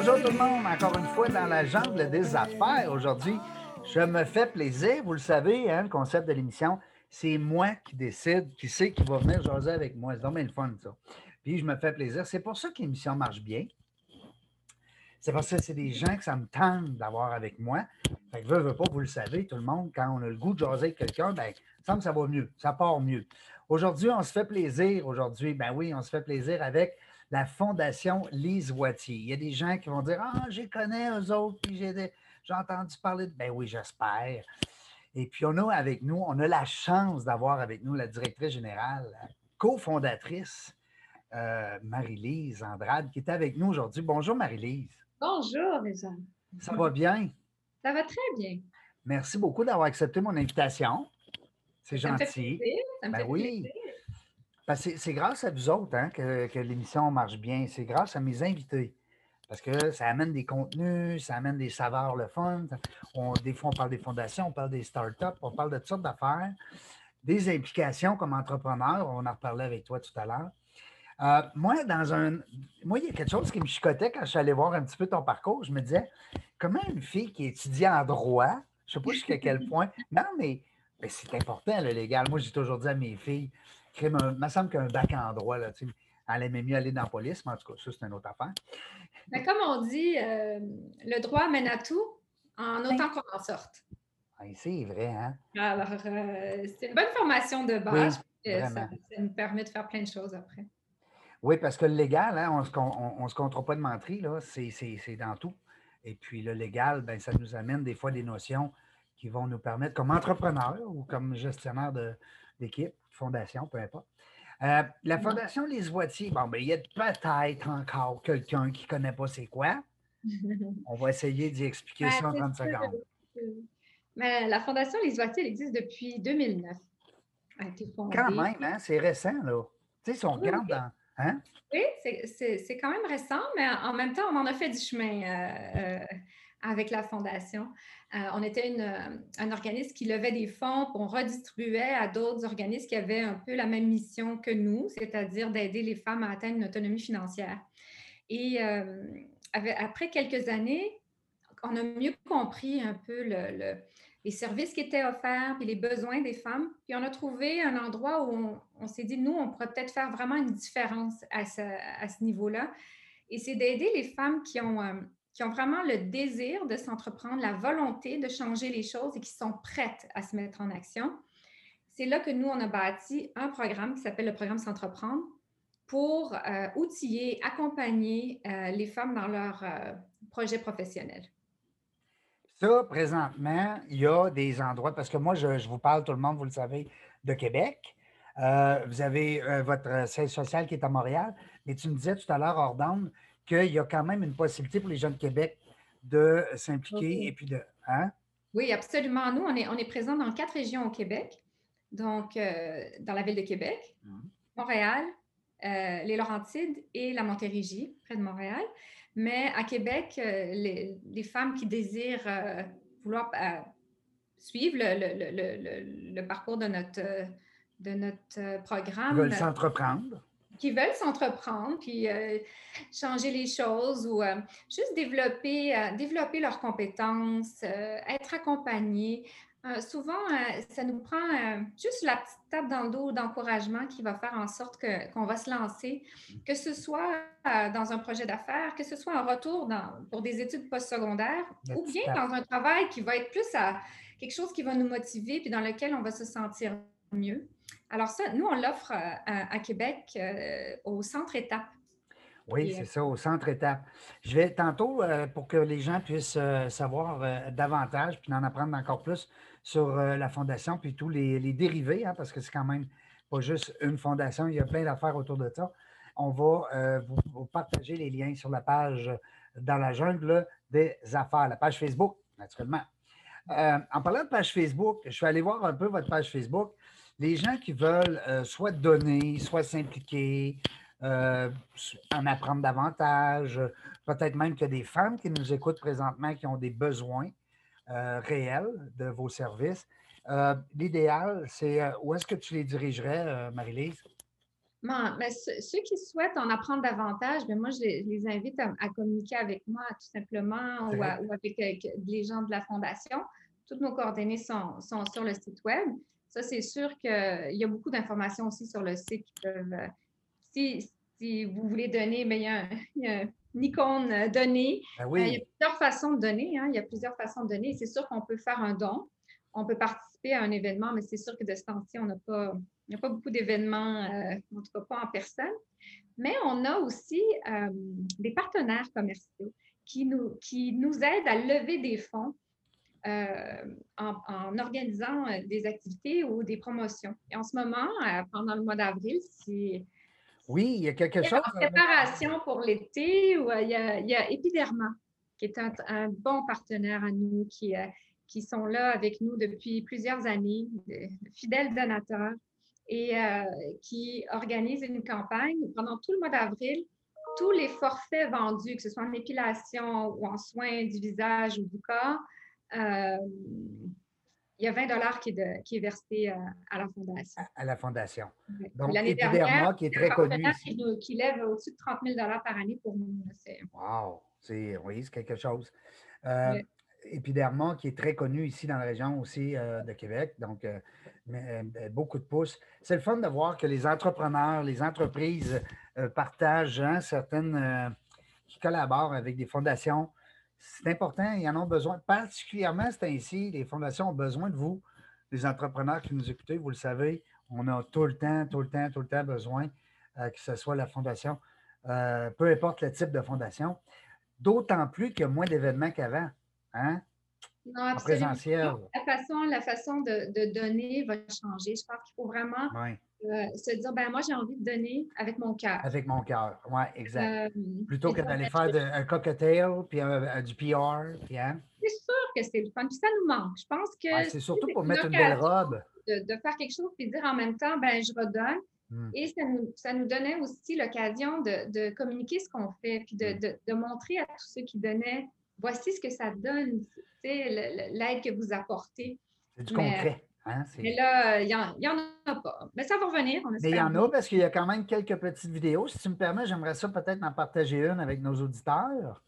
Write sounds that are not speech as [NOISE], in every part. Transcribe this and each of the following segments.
Bonjour tout le monde, encore une fois dans la jungle des affaires. Aujourd'hui, je me fais plaisir. Vous le savez, hein, le concept de l'émission, c'est moi qui décide qui sait qui va venir jaser avec moi. C'est dommage le fun, ça. Puis je me fais plaisir. C'est pour ça que l'émission marche bien. C'est parce que c'est des gens que ça me tente d'avoir avec moi. Fait que veux, veux pas, vous le savez, tout le monde, quand on a le goût de jaser avec quelqu'un, ben, ça me ça va mieux, ça part mieux. Aujourd'hui, on se fait plaisir. Aujourd'hui, ben oui, on se fait plaisir avec la Fondation Lise Wattier. Il y a des gens qui vont dire Ah, je connais eux autres, puis j'ai, j'ai entendu parler de. Ben oui, j'espère. Et puis, on a avec nous, on a la chance d'avoir avec nous la directrice générale, la cofondatrice, euh, Marie-Lise Andrade, qui est avec nous aujourd'hui. Bonjour, Marie-Lise. Bonjour, Lisa. Ça va bien? Ça va très bien. Merci beaucoup d'avoir accepté mon invitation. C'est Ça me fait gentil. plaisir, ça me Ben fait oui. plaisir. Que c'est grâce à vous autres hein, que, l'émission marche bien. C'est grâce à mes invités. Parce que ça amène des contenus, ça amène des saveurs, le fun. On, des fois, on parle des fondations, on parle des startups, on parle de toutes sortes d'affaires, des implications comme entrepreneur. On en reparlait avec toi tout à l'heure. Euh, moi, dans un. Moi, il y a quelque chose qui me chicotait quand je suis allé voir un petit peu ton parcours. Je me disais, comment une fille qui étudie en droit, je ne sais pas jusqu'à quel point. Non, mais, mais c'est important, le légal. Moi, j'ai toujours dit à mes filles, il me semble qu'un bac en droit, là, tu sais, elle aimait mieux aller dans la police, mais en tout cas, ça, c'est une autre affaire. Mais comme on dit, euh, le droit mène à tout, en autant qu'on en sorte. Ouais, c'est vrai, hein? Alors, euh, c'est une bonne formation de base. ça, ça nous permet de faire plein de choses après. Oui, parce que le légal, hein, on ne se, on, on se comptera pas de mentir, là, c'est, c'est- c'est dans tout. Et puis le légal, ben, ça nous amène des fois des notions qui vont nous permettre, comme entrepreneur ou comme gestionnaire de- d'équipe, fondation, peu importe. Euh, la Fondation Les Voitiers, bon, ben, il y a peut-être encore quelqu'un qui ne connaît pas c'est quoi. [LAUGHS] On va essayer d'y expliquer Ben, ça en c'est 30 sûr. secondes. Mais la Fondation Les Oitiers, elle existe depuis 2009. Elle a été fondée. Quand même, hein, c'est récent, là. Tu sais, si on regarde oui. dans. Hein? Oui, c'est quand même récent, mais en même temps, on en a fait du chemin euh, euh, avec la Fondation. Euh, on était euh, un organisme qui levait des fonds, puis on redistribuait à d'autres organismes qui avaient un peu la même mission que nous, c'est-à-dire d'aider les femmes à atteindre une autonomie financière. Et euh, après quelques années, on a mieux compris un peu le- le- les services qui étaient offerts, puis les besoins des femmes. Puis on a trouvé un endroit où on, s'est dit, nous, on pourrait peut-être faire vraiment une différence à ce, niveau-là. Et c'est d'aider les femmes qui ont, qui ont vraiment le désir de s'entreprendre, la volonté de changer les choses et qui sont prêtes à se mettre en action. C'est là que nous, on a bâti un programme qui s'appelle le programme S'entreprendre pour euh, outiller, accompagner euh, les femmes dans leur euh, projet professionnel. Ça, présentement, il y a des endroits, parce que moi, je, vous parle, tout le monde, vous le savez, de Québec. Euh, vous avez votre siège social qui est à Montréal, mais tu me disais tout à l'heure, hors d'onde, qu'il y a quand même une possibilité pour les jeunes de Québec de s'impliquer Oui. et puis de. Hein? Oui, absolument. Nous, on est, on est présent dans quatre régions au Québec. Donc, euh, dans la ville de Québec, Mhm. Montréal, euh, les Laurentides et la Montérégie, près de Montréal. Mais à Québec, euh, les, les femmes qui désirent euh, vouloir suivre le, le- le- le- parcours de notre, de notre Ils programme, veulent s'entreprendre. Qui veulent s'entreprendre, puis euh, changer les choses ou euh, juste développer, euh, développer leurs compétences, être accompagnés. Souvent, ça nous prend juste la petite tape dans le dos d'encouragement qui va faire en sorte que- qu'on va se lancer, que ce soit dans un projet d'affaires, que ce soit un retour dans- pour des études postsecondaires, ou bien dans un travail qui va être plus à quelque chose qui va nous motiver, puis dans lequel on va se sentir mieux. Alors ça, nous, on l'offre euh, à, à Québec euh, au centre étape. Oui, Et, c'est euh, ça, au centre étape. Je vais tantôt, euh, pour que les gens puissent euh, savoir euh, davantage, puis en apprendre encore plus sur euh, la fondation, puis tous les, les dérivés, hein, parce que c'est quand même pas juste une fondation, il y a plein d'affaires autour de ça. On va euh, vous, vous partager les liens sur la page dans la jungle des affaires, la page Facebook, naturellement. Euh, en parlant de page Facebook, je suis allé voir un peu votre page Facebook. Les gens qui veulent euh, soit donner, soit s'impliquer, euh, en apprendre davantage, peut-être même qu'il y a des femmes qui nous écoutent présentement qui ont des besoins euh, réels de vos services. L'idéal, c'est où est-ce que tu les dirigerais, Marie-Lise? mais ceux qui souhaitent en apprendre davantage, mais moi, je les, invite à, communiquer avec moi tout simplement ou, avec, les gens de la Fondation. Toutes nos coordonnées sont, sur le site Web. Ça, c'est sûr qu'il y a beaucoup d'informations aussi sur le site qui peuvent. Euh, si, si vous voulez donner, mais il y a, [LAUGHS] une icône donnée. Ben euh, il y a plusieurs façons de donner. Hein, il y a plusieurs façons de donner. C'est sûr qu'on peut faire un don. On peut participer à un événement, mais c'est sûr que de ce temps-ci, on n'a pas il n'y a pas beaucoup d'événements, euh, en tout cas pas en personne. Mais on a aussi euh, des partenaires commerciaux qui nous, qui nous aident à lever des fonds euh, en, organisant des activités ou des promotions. Et en ce moment, pendant le mois d'avril, c'est. Oui, il y a quelque chose. En préparation pour l'été, il, y a, il y a Epiderma, qui est un, bon partenaire à nous, qui, qui sont là avec nous depuis plusieurs années, fidèles donateurs et euh, qui organise une campagne pendant tout le mois d'avril. Tous les forfaits vendus, que ce soit en épilation ou en soins du visage ou du corps, euh, il y a 20 dollars qui, qui, est versé euh, à la Fondation. À, la Fondation. Donc, l'année dernière, qui est très connu. Qui, qui, lève au-dessus de 30 000 dollars par année pour nous. Wow! Oui, c'est quelque chose. Epiderma, qui est très connu ici dans la région aussi de Québec. Donc, euh, beaucoup de pouces. C'est le fun de voir que les entrepreneurs, les entreprises euh, partagent, hein, certaines euh, qui collaborent avec des fondations. C'est important, ils en ont besoin. Particulièrement, c'est ainsi, les fondations ont besoin de vous, les entrepreneurs qui nous écoutez, vous le savez, on a tout le temps, tout le temps, tout le temps besoin que ce soit la fondation, peu importe le type de fondation. D'autant plus qu'il y a moins d'événements qu'avant. Hein? Non, absolument. La façon, la façon de, donner va changer. Je pense qu'il faut vraiment euh, se dire, ben moi, j'ai envie de donner avec mon cœur. Avec mon cœur, oui, exact. Euh, Plutôt que d'aller faire un cocktail, puis du PR. Puis, hein? C'est sûr que c'est le fun. Puis ça nous manque. Je pense que. c'est surtout pour mettre une belle robe. De, faire quelque chose, puis dire en même temps, ben je redonne. Hmm. Et ça nous, ça nous, donnait aussi l'occasion de, communiquer ce qu'on fait, puis de, hmm. de, montrer à tous ceux qui donnaient voici ce que ça donne, l'aide que vous apportez. C'est du concret. Hein, mais là, il n'y en, a pas. Mais ça va revenir. mais il y en a parce qu'il y a quand même quelques petites vidéos. Si tu me permets, j'aimerais ça peut-être en partager une avec nos auditeurs.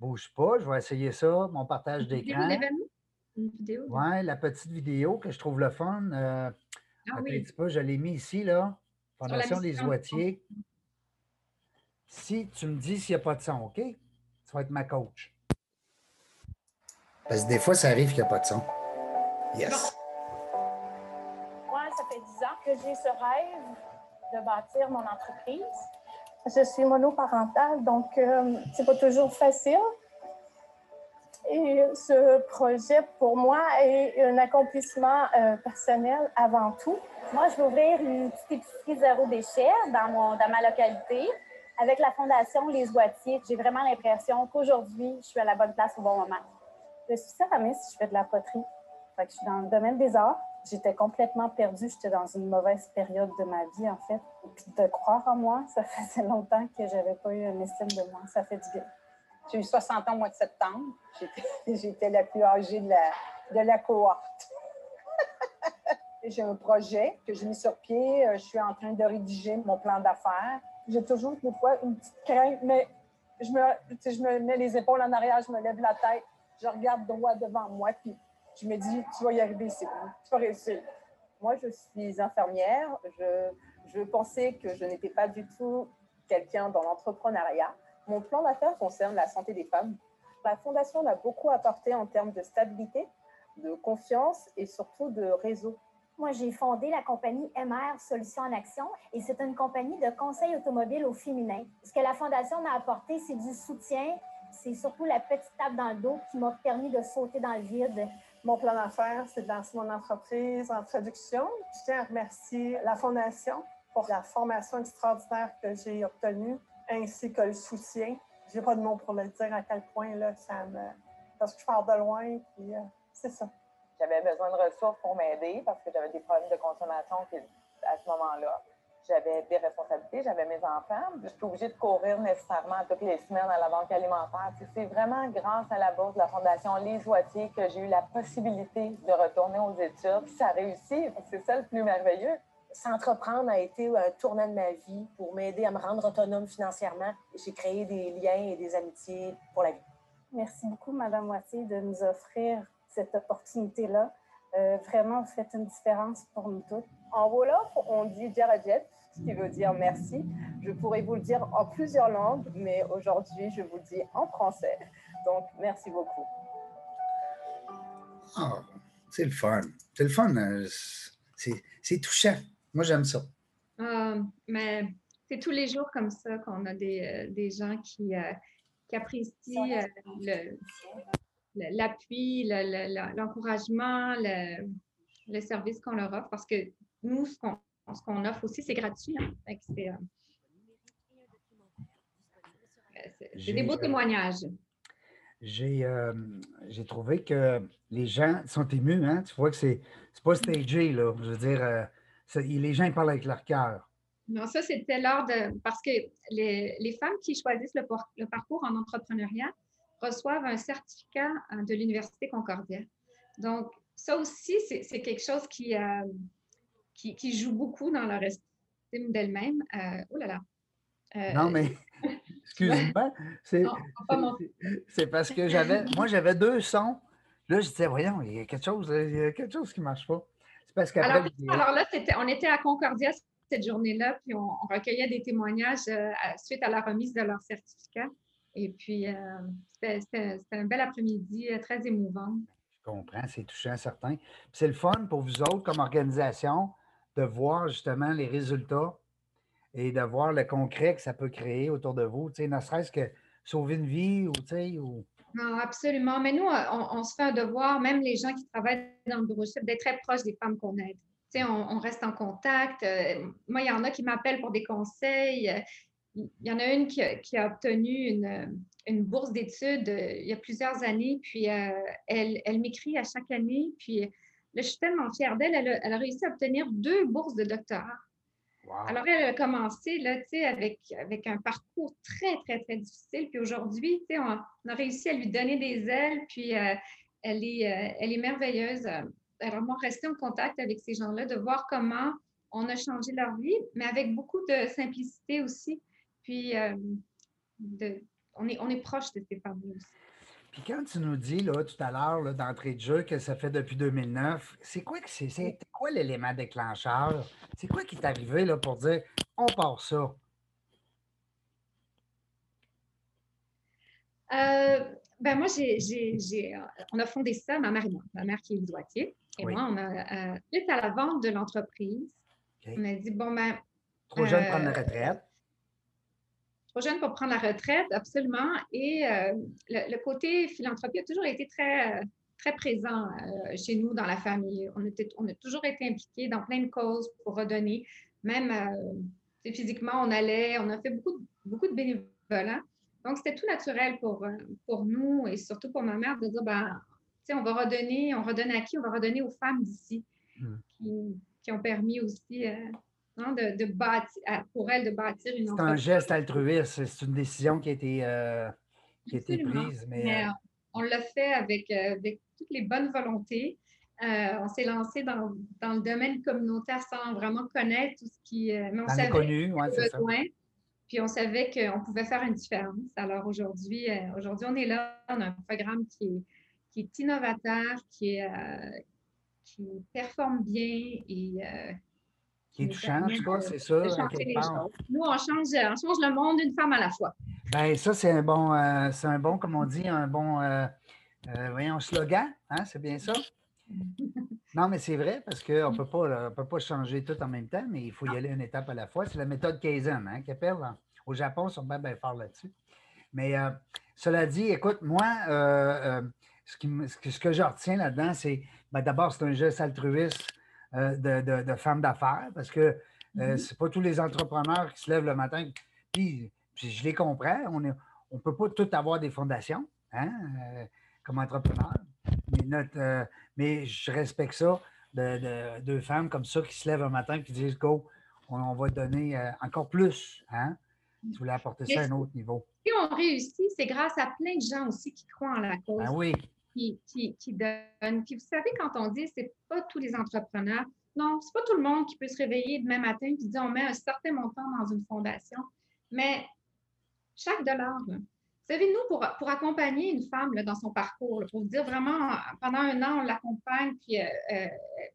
Bouge pas, je vais essayer ça, mon partage d'écran. Une vidéo? Oui, la petite vidéo que je trouve le fun. Euh, ah, oui. je l'ai mis ici, là. Fondation des Oitiers. Si tu me dis s'il n'y a pas de son, OK? Tu vas être ma coach. Parce que des fois, ça arrive qu'il n'y a pas de son. Yes. 10 ans que j'ai ce rêve de bâtir mon entreprise. Je suis monoparentale, donc euh, c'est pas toujours facile. Et ce projet, pour moi, est un accomplissement euh, personnel avant tout. Moi, je veux ouvrir une petite épicerie zéro déchet dans, mon, dans ma localité avec la Fondation Les Oitiers. J'ai vraiment l'impression qu'aujourd'hui, je suis à la bonne place au bon moment. Je suis céramiste, je fais de la poterie. Fait que je suis dans le domaine des arts. J'étais complètement perdue. J'étais dans une mauvaise période de ma vie, en fait. Puis de croire en moi, ça faisait longtemps que je n'avais pas eu une estime de moi. Ça fait du bien. J'ai eu 60 ans au mois de septembre. J'étais [LAUGHS] la plus âgée de la, cohorte. [LAUGHS] j'ai un projet que j'ai mis sur pied. Euh, je suis en train de rédiger mon plan d'affaires. J'ai toujours des fois une petite crainte, mais je me, je me mets les épaules en arrière, je me lève la tête je regarde droit devant moi, je me dis, tu vas y arriver, c'est bon, tu vas réussir. Moi, je suis infirmière. Je, je pensais que je n'étais pas du tout quelqu'un dans l'entrepreneuriat. Mon plan d'affaires concerne la santé des femmes. La Fondation m'a beaucoup apporté en termes de stabilité, de confiance et surtout de réseau. Moi, j'ai fondé la compagnie MR Solutions en Action et c'est une compagnie de conseil automobile au féminin. Ce que la Fondation m'a apporté, c'est du soutien, c'est surtout la petite tape dans le dos qui m'a permis de sauter dans le vide. Mon plan d'affaires, c'est de lancer mon entreprise en traduction. Je tiens à remercier la Fondation pour la formation extraordinaire que j'ai obtenue, ainsi que le soutien. Je n'ai pas de mots pour le dire à quel point là, ça me. Parce que je pars de loin, puis euh, c'est ça. J'avais besoin de ressources pour m'aider parce que j'avais des problèmes de consommation à ce moment-là j'avais des responsabilités, j'avais mes enfants. Je suis obligée de courir nécessairement toutes les semaines à la banque alimentaire. C'est vraiment grâce à la bourse de la Fondation Les Oitiers que j'ai eu la possibilité de retourner aux études. ça a réussi. C'est ça le plus merveilleux. s'entreprendre a été un tournant de ma vie pour m'aider à me rendre autonome financièrement. J'ai créé des liens et des amitiés pour la vie. Merci beaucoup, Madame Moitié, de nous offrir cette opportunité-là. Euh, vraiment, vous faites une différence pour nous toutes. En Wolof, on dit Jarajet, ce qui veut dire merci. Je pourrais vous le dire en plusieurs langues, mais aujourd'hui, je vous le dis en français. Donc, merci beaucoup. Oh, c'est le fun. C'est le fun. euh, c'est- C'est touchant. Moi, j'aime ça. Euh, mais c'est tous les jours comme ça qu'on a des, euh, des gens qui, euh, qui apprécient euh, le- l'appui, le- le- le- l'encouragement, le, le service qu'on leur offre. Parce que nous, ce qu'on ce qu'on offre aussi, c'est gratuit. hein. C'est euh, c'est- des beaux euh, témoignages. J'ai euh, j'ai trouvé que les gens sont émus. Hein? Tu vois que c'est pas stagé. Là. Je veux dire, euh, les gens parlent avec leur cœur. Non, ça, c'était lors de. Parce que les, les femmes qui choisissent le parcours en entrepreneuriat reçoivent un certificat euh, de l'Université Concordia. Donc, ça aussi, c'est quelque chose qui, euh, qui, qui joue beaucoup dans leur estime d'elles-mêmes. Euh, oh là là. Euh, Non, mais [LAUGHS] excuse-moi. C'est parce que j'avais. Moi, j'avais deux sons. Là, je disais, voyons, il y a quelque chose, il y a quelque chose qui ne marche pas. C'est parce qu'après. Alors, là, on était à Concordia cette journée-là, puis on, on recueillait des témoignages euh, suite à la remise de leur certificat. Et puis, euh, c'était un bel après-midi euh, très émouvant. Je comprends, c'est touchant, certain. C'est le fun pour vous autres comme organisation de voir justement les résultats et de voir le concret que ça peut créer autour de vous. Tu sais, ne serait-ce que sauver une vie ou, tu sais, ou... Non, absolument. Mais nous, on, on se fait un devoir, même les gens qui travaillent dans le bureau d'être très proches des femmes qu'on aide. Tu sais, on, on reste en contact. Euh, moi, il y en a qui m'appellent pour des conseils. Euh, Il y en a une qui a, qui a obtenu une, une bourse d'études euh, il y a plusieurs années, puis euh, elle, elle m'écrit à chaque année. Puis là, je suis tellement fière d'elle. Elle, a- elle a réussi à obtenir deux bourses de doctorat. Wow. Alors, elle a commencé là, avec, avec un parcours très, très, très difficile. Puis aujourd'hui, on, on a réussi à lui donner des ailes. Puis euh, elle, est, euh, elle est merveilleuse. Euh, Vraiment rester en contact avec ces gens-là, de voir comment on a changé leur vie, mais avec beaucoup de simplicité aussi. Puis, euh, de- on, est, on est proche de ces femmes-là aussi. Puis quand tu nous dis, là, tout à l'heure, d'entrée de jeu, que ça fait depuis 2009, c'est quoi que c'est? Quoi l'élément déclencheur? C'est quoi qui est arrivé, là, pour dire, on part ça? Euh, ben moi, j'ai, j'ai- j'ai, on a fondé ça, ma mère et moi, ma mère qui est Doitier, et Oui. moi, on a, euh, suite à la vente de l'entreprise, on a dit, bon, ben, Trop jeune pour prendre la retraite? Trop jeune pour prendre la retraite, absolument. Et euh, le, le côté philanthropie a toujours été très, très présent euh, chez nous dans la famille. On, était, on a toujours été impliqués dans plein de causes pour redonner. Même euh, physiquement, on allait, on a fait beaucoup, de- beaucoup de bénévolat. Donc, c'était tout naturel pour, pour nous et surtout pour ma mère de dire, ben, on va redonner, on redonne à qui? On va redonner aux femmes d'ici Hmm. qui, qui ont permis aussi hein, de, de bâtir, à- pour elles de bâtir une C'est un entreprise. geste altruiste, c'est une décision qui a été, euh, qui a été prise. Mais, Mais euh, euh, on l'a fait avec, avec toutes les bonnes volontés. Euh, on s'est lancé dans, dans le domaine communautaire sans vraiment connaître tout ce qui. mais on dans savait l'inconnu, ouais, c'est ça. besoin, puis on savait qu'on pouvait faire une différence. Alors aujourd'hui, aujourd'hui, on est là, on a un programme qui est, qui est innovateur, qui, est, qui performe bien et Qui est touchant, en tout cas, c'est ça. Nous, on change, on change le monde d'une femme à la fois. Ben, ça, c'est un bon, euh, c'est un bon, comme on dit, un bon euh, euh, voyons, slogan, hein, c'est bien ça? [LAUGHS] Non, mais c'est vrai parce qu'on ne peut pas changer tout en même temps, mais il faut y aller une étape à la fois. C'est la méthode Kaizen hein, qui appelle. hein. Au Japon, ils sont bien, bien forts là-dessus. Mais cela dit, écoute, moi, qui ce que je retiens là-dedans, c'est ben, d'abord, c'est un geste altruiste euh, de, de, de femme d'affaires parce que euh, c'est pas tous les entrepreneurs qui se lèvent le matin. Puis, puis je les comprends. On ne on peut pas tout avoir des fondations hein, euh, comme entrepreneur. Mais, notre, euh, mais je respecte ça de, de- deux femmes comme ça qui se lèvent un matin et qui disent Go, on, on va donner encore plus. Hein? Tu voulais apporter ça à un autre niveau. Si on réussit, c'est grâce à plein de gens aussi qui croient en la cause. Ben oui, qui, qui, qui donne. Puis vous savez, quand on dit c'est pas tous les entrepreneurs, non, c'est pas tout le monde qui peut se réveiller demain matin et dire on met un certain montant dans une fondation. Mais chaque dollar, là, vous savez, nous, pour, pour accompagner une femme là, dans son parcours, pour dire vraiment, pendant un an, on l'accompagne, puis euh, euh,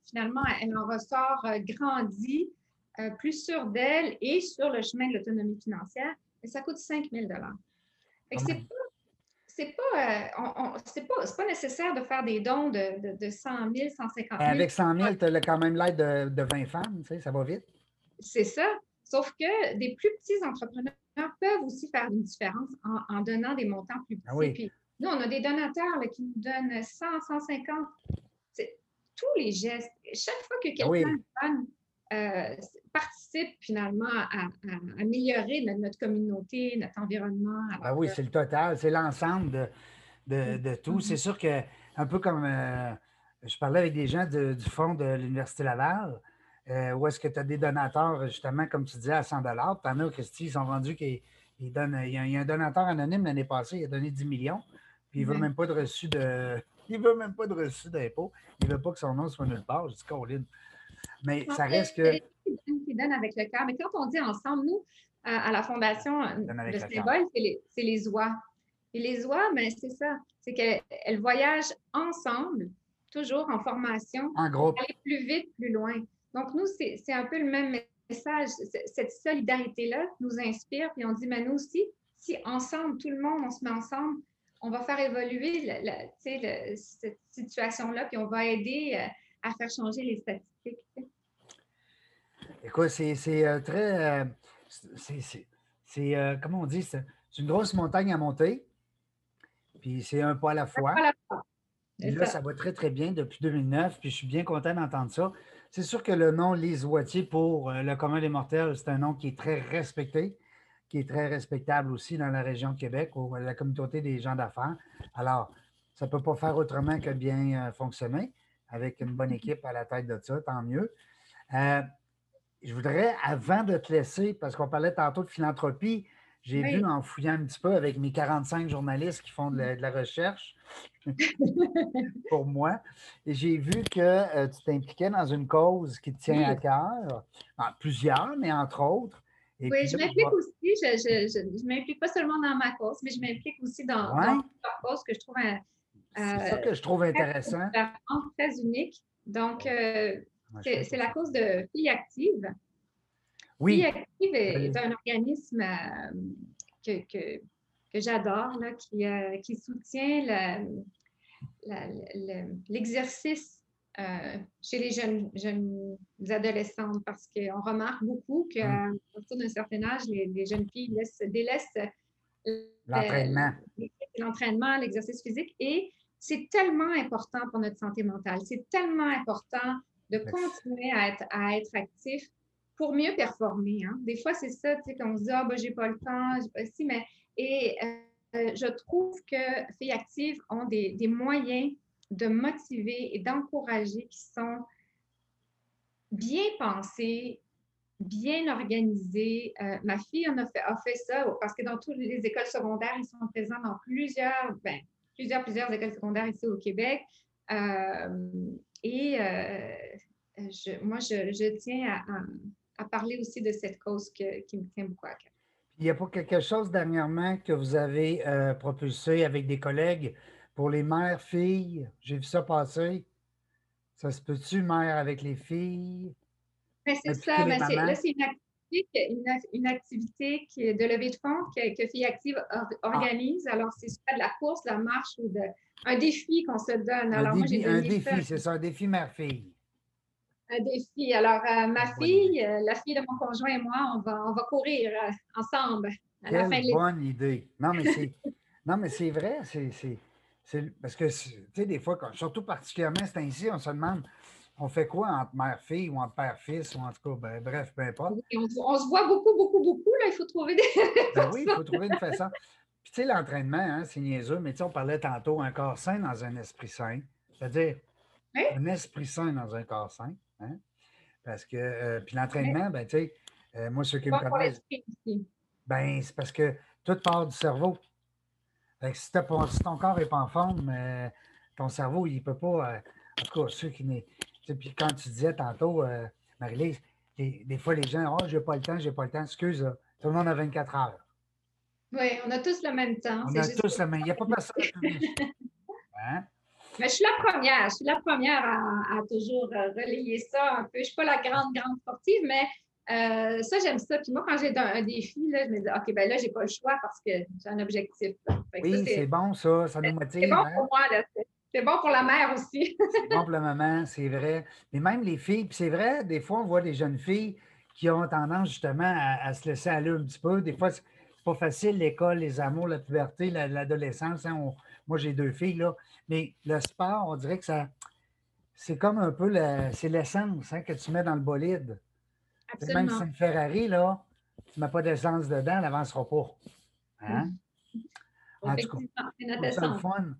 finalement, elle en ressort euh, grandie, euh, plus sûre d'elle et sur le chemin de l'autonomie financière, et ça coûte 5 000 Fait que c'est pas c'est pas, euh, on- on- c'est pas, c'est pas nécessaire de faire des dons de, de, de 100 000, 150 000. Avec 100 000, tu as quand même l'aide de, de 20 femmes, tu sais, ça va vite. C'est ça. Sauf que des plus petits entrepreneurs peuvent aussi faire une différence en, en donnant des montants plus petits. Ah oui. Puis nous, on a des donateurs là, qui nous donnent 100, 150. C'est tous les gestes. Chaque fois que quelqu'un Ah oui. donne, euh, participe finalement à, à améliorer notre, notre communauté, notre environnement. Ah oui, c'est le total, c'est l'ensemble de, de, de tout. Mhm. C'est sûr que, un peu comme euh, je parlais avec des gens de- du fond de l'Université Laval, euh, où est-ce que tu as des donateurs, justement, comme tu disais, à 100 Puis en as, Christy, ils sont rendus qu'ils ils donnent. Il y, a, il y a un donateur anonyme l'année passée, il a donné 10 millions, puis il ne veut Ouais. même pas de reçu de. [LAUGHS] Il veut même pas de reçu d'impôt. Il ne veut pas que son nom soit nulle part. Je dis, Colin. Mais ça reste que. Qui donne, avec le cœur. Mais quand on dit ensemble, nous, à, à la Fondation, euh, le symbole, c'est les, les oies. Et les oies, ben, c'est ça. C'est qu'elles elles voyagent ensemble, toujours en formation, En groupe. aller plus vite, plus loin. Donc, nous, c'est un peu le même message. Cette solidarité-là nous inspire. Puis on dit, mais nous aussi, si ensemble, tout le monde, on se met ensemble, on va faire évoluer la- cette situation-là, puis on va aider euh, à faire changer les statistiques. Écoute, c'est euh, très. euh, c'est- euh, comment on dit? C'est une grosse montagne à monter. Puis c'est un pas à la fois. Pas la fois. C'est là, ça. ça va très, très bien depuis 2009. Puis je suis bien content d'entendre ça. C'est sûr que le nom Lise Wattier pour le commun des mortels, c'est un nom qui est très respecté, qui est très respectable aussi dans la région de Québec, ou la communauté des gens d'affaires. Alors, ça ne peut pas faire autrement que bien fonctionner avec une bonne équipe à la tête de ça, tant mieux. Euh, je voudrais, avant de te laisser, parce qu'on parlait tantôt de philanthropie, j'ai Oui. vu en fouillant un petit peu avec mes 45 journalistes qui font de la, de la recherche [LAUGHS] pour moi, j'ai vu que euh, tu t'impliquais dans une cause qui te tient Oui. à cœur, Ah, plusieurs, mais entre autres. Et Oui, je m'implique aussi. Je ne m'implique pas seulement dans ma cause, mais je m'implique aussi dans, Ouais. dans plusieurs causes que je trouve un- C'est ça euh, que je trouve intéressant. différentes, très uniques. Donc, euh, c'est la cause de Filles Actives. Oui, Filles Actives est, un organisme euh, que, que, que j'adore, là, qui, qui soutient la- la- le- l'exercice euh, chez les jeunes, jeunes adolescentes parce qu'on remarque beaucoup qu'à Hum. partir d'un certain âge, les, les jeunes filles laissent- délaissent euh, l'entraînement. l'entraînement, l'exercice physique et c'est tellement important pour notre santé mentale. C'est tellement important de continuer à être, à être actif pour mieux performer. hein. Des fois, c'est ça, tu sais, qu'on se dit, ah, ben, j'ai pas le temps, j'ai pas si, mais. Et euh, je trouve que Filles Actives ont des, des moyens de motiver et d'encourager qui sont bien pensés, bien organisés. Euh, ma fille en a fait, a fait ça parce que dans toutes les écoles secondaires, ils sont présents dans plusieurs, ben, plusieurs, plusieurs écoles secondaires ici au Québec. Euh, et euh, je- moi, je, je tiens à, à- à parler aussi de cette cause que- qui me tient beaucoup à cœur. Il n'y a pas quelque chose dernièrement que vous avez euh, propulsé avec des collègues pour les mères filles? J'ai vu ça passer. Ça se peut-tu, mère avec les filles? Mais c'est ça, mais c'est- mamans. là, c'est une une, une activité qui de levée de fonds que, que Filles Actives or- Ah. organise. Alors, c'est soit de la course, de la marche ou de, un défi qu'on se donne. Un Alors, moi, j'ai défi, un défi, c'est ça, un défi mère-fille. un défi. Alors, euh, ma fille, euh, la fille de mon conjoint et moi, on va, on va courir euh, ensemble à la fin de Quelle bonne idée. Non, mais c'est, non, mais c'est vrai. C'est, c'est- c'est- parce que, tu sais, des fois, quand- surtout particulièrement, c'est ainsi, on se demande, on fait quoi entre mère-fille ou entre père-fils ou en tout cas, ben, bref, peu importe. Et on, se- on se voit beaucoup, beaucoup, beaucoup. Là, il faut trouver des. Ben [LAUGHS] oui, il faut trouver une façon. Puis, tu sais, l'entraînement, hein, c'est niaiseux, mais tu sais, on parlait tantôt, un corps sain dans un esprit sain. C'est-à-dire, un esprit sain dans un corps sain. Hein? Parce que, euh, puis l'entraînement, ben, tu sais, euh, moi, ceux qui me connaissent, ben, c'est parce que tout part du cerveau. Fait que si, t'as pas- si ton corps n'est pas en forme, euh, ton cerveau, il ne peut pas. en tout cas, ceux qui n'est- puis quand tu disais tantôt, euh, Marie-Lise, des, des fois, les gens, oh, j'ai pas le temps, j'ai pas le temps. Excuse, tout le monde a 24 heures. Oui, on a tous le même temps. On c'est a juste- tous la même. Il n'y a pas personne. [LAUGHS] Hein? Mais je suis la première, je suis la première à, à toujours euh, relayer ça un peu. Je ne suis pas la grande, grande sportive, mais euh, ça, j'aime ça. Puis moi, quand j'ai un, un défi, là, je me dis, OK, ben là, j'ai pas le choix parce que j'ai un objectif. Oui, c'est bon, ça. Ça nous c'est motive. bon hein? pour moi. là. C'est- bon pour la mère aussi. [LAUGHS] C'est bon pour le moment, c'est vrai. Mais même les filles, puis c'est vrai, des fois, on voit des jeunes filles qui ont tendance justement à, à se laisser aller un petit peu. Des fois, c'est pas facile, l'école, les amours, la puberté, la- l'adolescence. hein. Moi, j'ai deux filles, là. Mais le sport, on dirait que ça. C'est comme un peu la- c'est l'essence hein, que tu mets dans le bolide. Même si c'est une Ferrari, là, tu ne mets pas d'essence dedans, elle n'avancera pas. Hein? En tout cas, c'est fun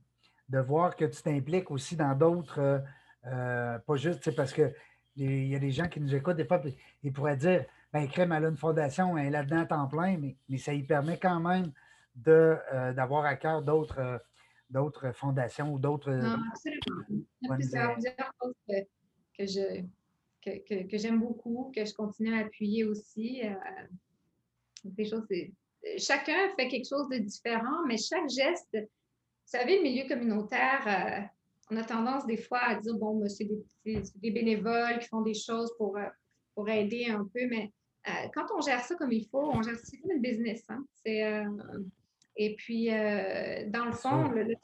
de voir que tu t'impliques aussi dans d'autres, euh, euh, pas juste, parce que il y a des gens qui nous écoutent, des fois, puis ils pourraient dire, ben Crème, elle a une fondation, elle est là-dedans à temps plein, mais, mais ça lui permet quand même de, euh, d'avoir à cœur d'autres, euh, d'autres fondations ou d'autres. Non, absolument. Il y a bonnes plusieurs, choses que, que je, que, que- que j'aime beaucoup, que je continue à appuyer aussi. euh, des choses, c'est- chacun fait quelque chose de différent, mais chaque geste, vous savez, le milieu communautaire, euh, on a tendance des fois à dire, bon, ben, c'est des, bénévoles qui font des choses pour, euh, pour aider un peu, mais euh, quand on gère ça comme il faut, on gère c'est comme une business. hein. C'est, euh, et puis, dans le fond, le, le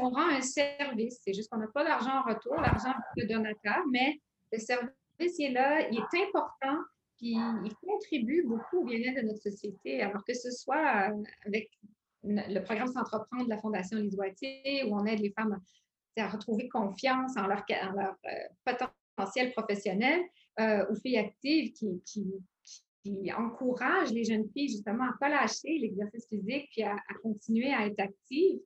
on rend un service. C'est juste qu'on n'a pas d'argent en retour, l'argent le donateur, mais le service il est là, il est important, puis il contribue beaucoup au bien-être de notre société. Alors que ce soit avec le programme S'entreprendre de la Fondation Boitier, où on aide les femmes à, retrouver confiance en leur, euh, potentiel professionnel, euh, aux filles actives qui, qui, encouragent les jeunes filles justement à ne pas lâcher l'exercice physique puis à, continuer à être actives.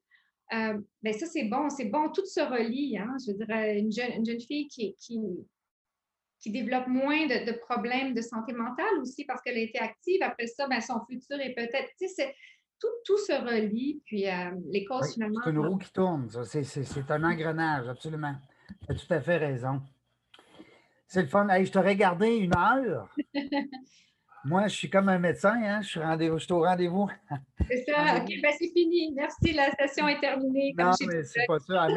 Euh, ben ça, c'est bon, c'est bon, tout se relie. Hein? Je veux dire, euh, une jeune, une jeune fille qui, qui, développe moins de, problèmes de santé mentale aussi parce qu'elle a été active. Après ça, ben, son futur est peut-être, tout, tout se relie. Puis euh, les causes, Oui, finalement. c'est une roue qui tourne. C'est, un engrenage, absolument. Tu as tout à fait raison. C'est le fun. Hey, je t'aurais gardé une heure. [LAUGHS] Moi, je suis comme un médecin, hein? je, suis rendez-vous, je suis au rendez-vous. C'est ça. [LAUGHS] OK, ben, c'est fini. Merci, la session est terminée. Comme Non, mais c'est pas ça. Ah,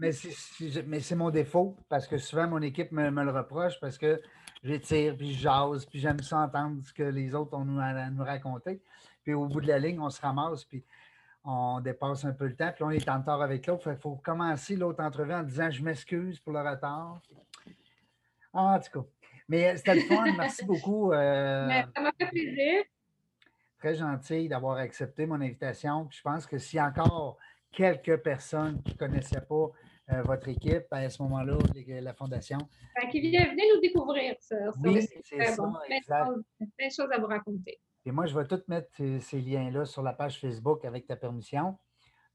Mais c'est- mais c'est mon défaut parce que souvent mon équipe me, me le reproche parce que j'étire, puis je jase, puis j'aime ça entendre ce que les autres ont nous, à nous raconter. Puis au bout de la ligne, on se ramasse, puis on dépasse un peu le temps, puis on est en retard avec l'autre. Il faut commencer l'autre entrevue en disant je m'excuse pour le retard. Ah, en tout cas. Mais c'était le fun. [LAUGHS] Merci beaucoup. euh, ça m'a fait plaisir. très gentil d'avoir accepté mon invitation. Puis je pense que s'il y a encore quelques personnes qui ne connaissaient pas euh, votre équipe, à ce moment-là, la Fondation, Fait venez nous découvrir sur Oui, c'est ça, bon. Exact. plein de choses à vous raconter. Et moi, je vais tout mettre ces, ces liens-là sur la page Facebook avec ta permission.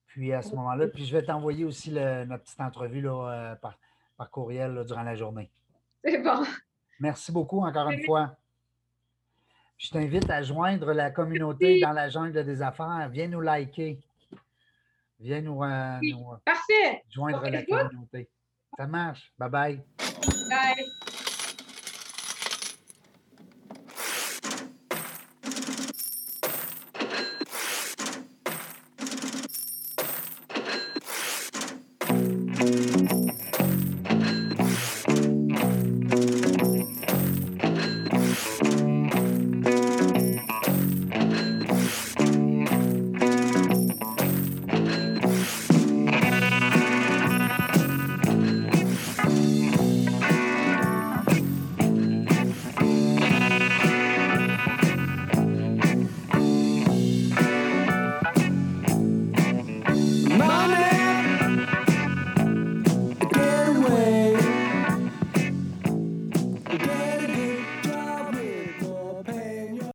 Puis à ce moment-là, puis je vais t'envoyer aussi le- notre petite entrevue là, euh, par, par courriel là, durant la journée. C'est bon. Merci beaucoup encore une fois. Je t'invite à joindre la communauté dans la jungle des affaires. Viens nous liker. Viens nous, euh, nous, euh, Parfait. joindre la communauté. Ça marche. Bye bye. Bye.